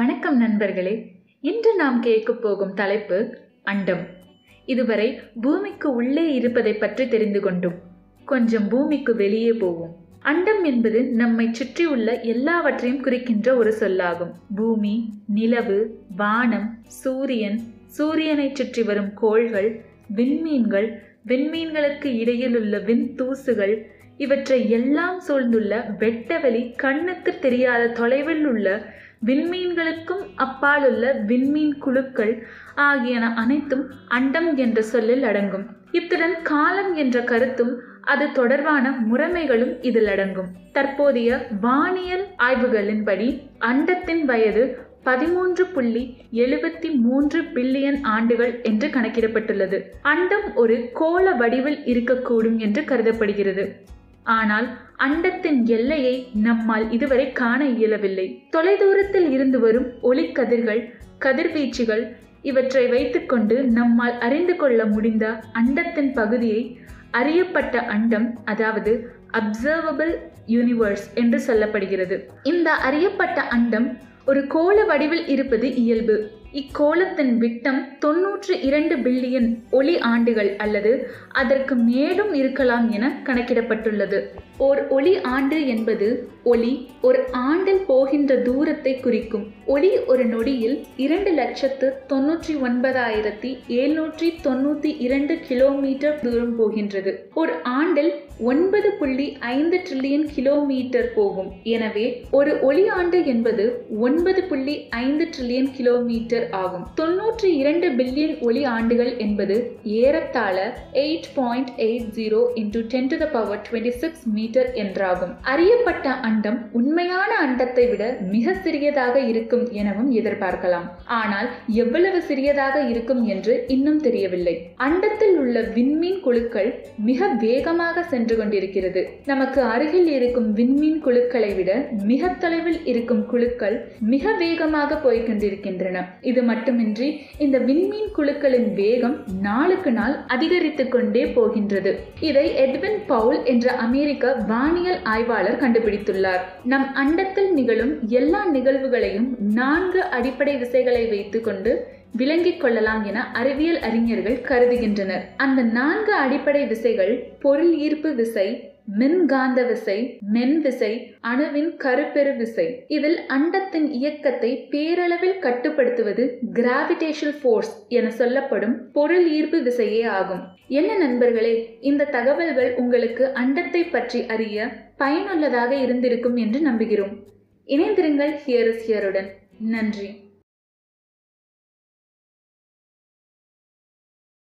வணக்கம் நண்பர்களே. இன்று நாம் கேட்கப் போகும் தலைப்பு அண்டம். இதுவரை பூமிக்கு உள்ளே இருப்பதை பற்றி தெரிந்து கொண்டோம். கொஞ்சம் பூமிக்கு வெளியே போவோம். அண்டம் என்பது நம்மை சுற்றியுள்ள எல்லாவற்றையும் குறிக்கின்ற ஒரு சொல்லாகும். பூமி நிலவு வானம் சூரியன் சூரியனை சுற்றி வரும் கோள்கள் விண்மீன்கள் விண்மீன்களுக்கு இடையில் உள்ள விண் தூசுகள் இவற்றை எல்லாம் சூழ்ந்துள்ள வெட்டவெளி கண்ணுக்கு தெரியாத தொலைவில் உள்ள விண்மீன்களுக்கும் அப்பாலுள்ள விண்மீன் குழுக்கள் ஆகியன அனைத்தும் அண்டம் என்ற சொல்லில் அடங்கும். இத்துடன் காலம் என்ற கருத்தும் அது தொடர்பான முறைமைகளும் இதில் அடங்கும். தற்போதைய வானியல் ஆய்வுகளின்படி அண்டத்தின் வயது பதிமூன்று புள்ளி எழுபத்தி மூன்று பில்லியன் ஆண்டுகள் என்று கணக்கிடப்பட்டுள்ளது. அண்டம் ஒரு கோள வடிவில் இருக்கக்கூடும் என்று கருதப்படுகிறது. ஆனால் அண்டத்தின் எல்லையை நம்மால் இதுவரை காண இயலவில்லை. தொலைதூரத்தில் இருந்து வரும் ஒளிக்கதிர்கள் கதிர்வீச்சுகள் இவற்றை வைத்துக்கொண்டு நம்மால் அறிந்து கொள்ள முடிந்த அண்டத்தின் பகுதியை அறியப்பட்ட அண்டம் அதாவது அப்சர்வபிள் யூனிவர்ஸ் என்று சொல்லப்படுகிறது. இந்த அறியப்பட்ட அண்டம் ஒரு கோள வடிவில் இருப்பது இயல்பு. இக்கோளத்தின் விட்டம் தொன்னூற்று இரண்டு பில்லியன் ஒளி ஆண்டுகள் அல்லது அதற்கு மேலும் இருக்கலாம் என கணக்கிடப்பட்டுள்ளது. ஓர் ஒளி ஆண்டு என்பது ஒளி ஒரு ஆண்டில் போகின்ற தூரத்தை குறிக்கும். ஒளி ஒரு நொடியில் இரண்டு லட்சத்து தொன்னூற்றி ஒன்பதாயிரத்தி எழுநூற்றி தொண்ணூற்றி இரண்டு கிலோமீட்டர் தூரம் போகின்றது. ஒரு ஆண்டில் ஒன்பது புள்ளி ஐந்து ட்ரில்லியன் கிலோமீட்டர் போகும். எனவே ஒரு ஒளி ஆண்டு என்பது ஒன்பது புள்ளி ஐந்து ட்ரில்லியன் கிலோமீட்டர் ஆகும். தொன்னூற்றி இரண்டு பில்லியன் ஒளி ஆண்டுகள் என்பது ஏறத்தாழ eight point eight zero into ten to the power twenty six metre என்றாகும். அறியப்பட்ட அண்டம் உண்மையான அண்டத்தை விட மிக சிறியதாக இருக்கும் எனவும் எதிர்பார்க்கலாம். ஆனால் எவ்வளவு சிறியதாக இருக்கும் என்று இன்னும் தெரியவில்லை. அண்டத்தில் உள்ள விண்மீன் குழுக்கள் மிக வேகமாக சென்று கொண்டிருக்கிறது. நமக்கு அருகில் இருக்கும் விண்மீன் குழுக்களை விட மிக தொலைவில் இருக்கும் குழுக்கள் மிக வேகமாக போய்கொண்டிருக்கின்றன இது மட்டுமின்றி இந்த விண்மீன் குழுக்களின் வேகம் நாளுக்கு நாள் அதிகரித்து கொண்டே போகின்றது. இதை எட்வின் பவுல் என்ற அமெரிக்க வானியல் ஆய்வாளர் கண்டுபிடித்துள்ளார். நம் அண்டத்தில் நிகழும் எல்லா நிகழ்வுகளையும் நான்கு அடிப்படை விசைகளை வைத்துக்கொண்டு விளங்கிக் கொள்ளலாம் என அறிவியல் அறிஞர்கள் கருதுகின்றனர். அந்த நான்கு அடிப்படை விசைகள் பொருள் ஈர்ப்பு விசை மின்காந்த விசை மென் விசை அணுவின் கருப்பெரு விசை. இதில் அண்டத்தின் இயக்கத்தை பேரளவில் கட்டுப்படுத்துவது கிராவிடேஷன் ஃபோர்ஸ் என சொல்லப்படும் பொருள் ஈர்ப்பு விசையே ஆகும். என்ன நண்பர்களே இந்த தகவல்கள் உங்களுக்கு அண்டத்தை பற்றி அறிய பயனுள்ளதாக இருந்திருக்கும் என்று நம்புகிறோம். இணைந்திருங்கள் ஹியர் இஸ் ஹியருடன் நன்றி.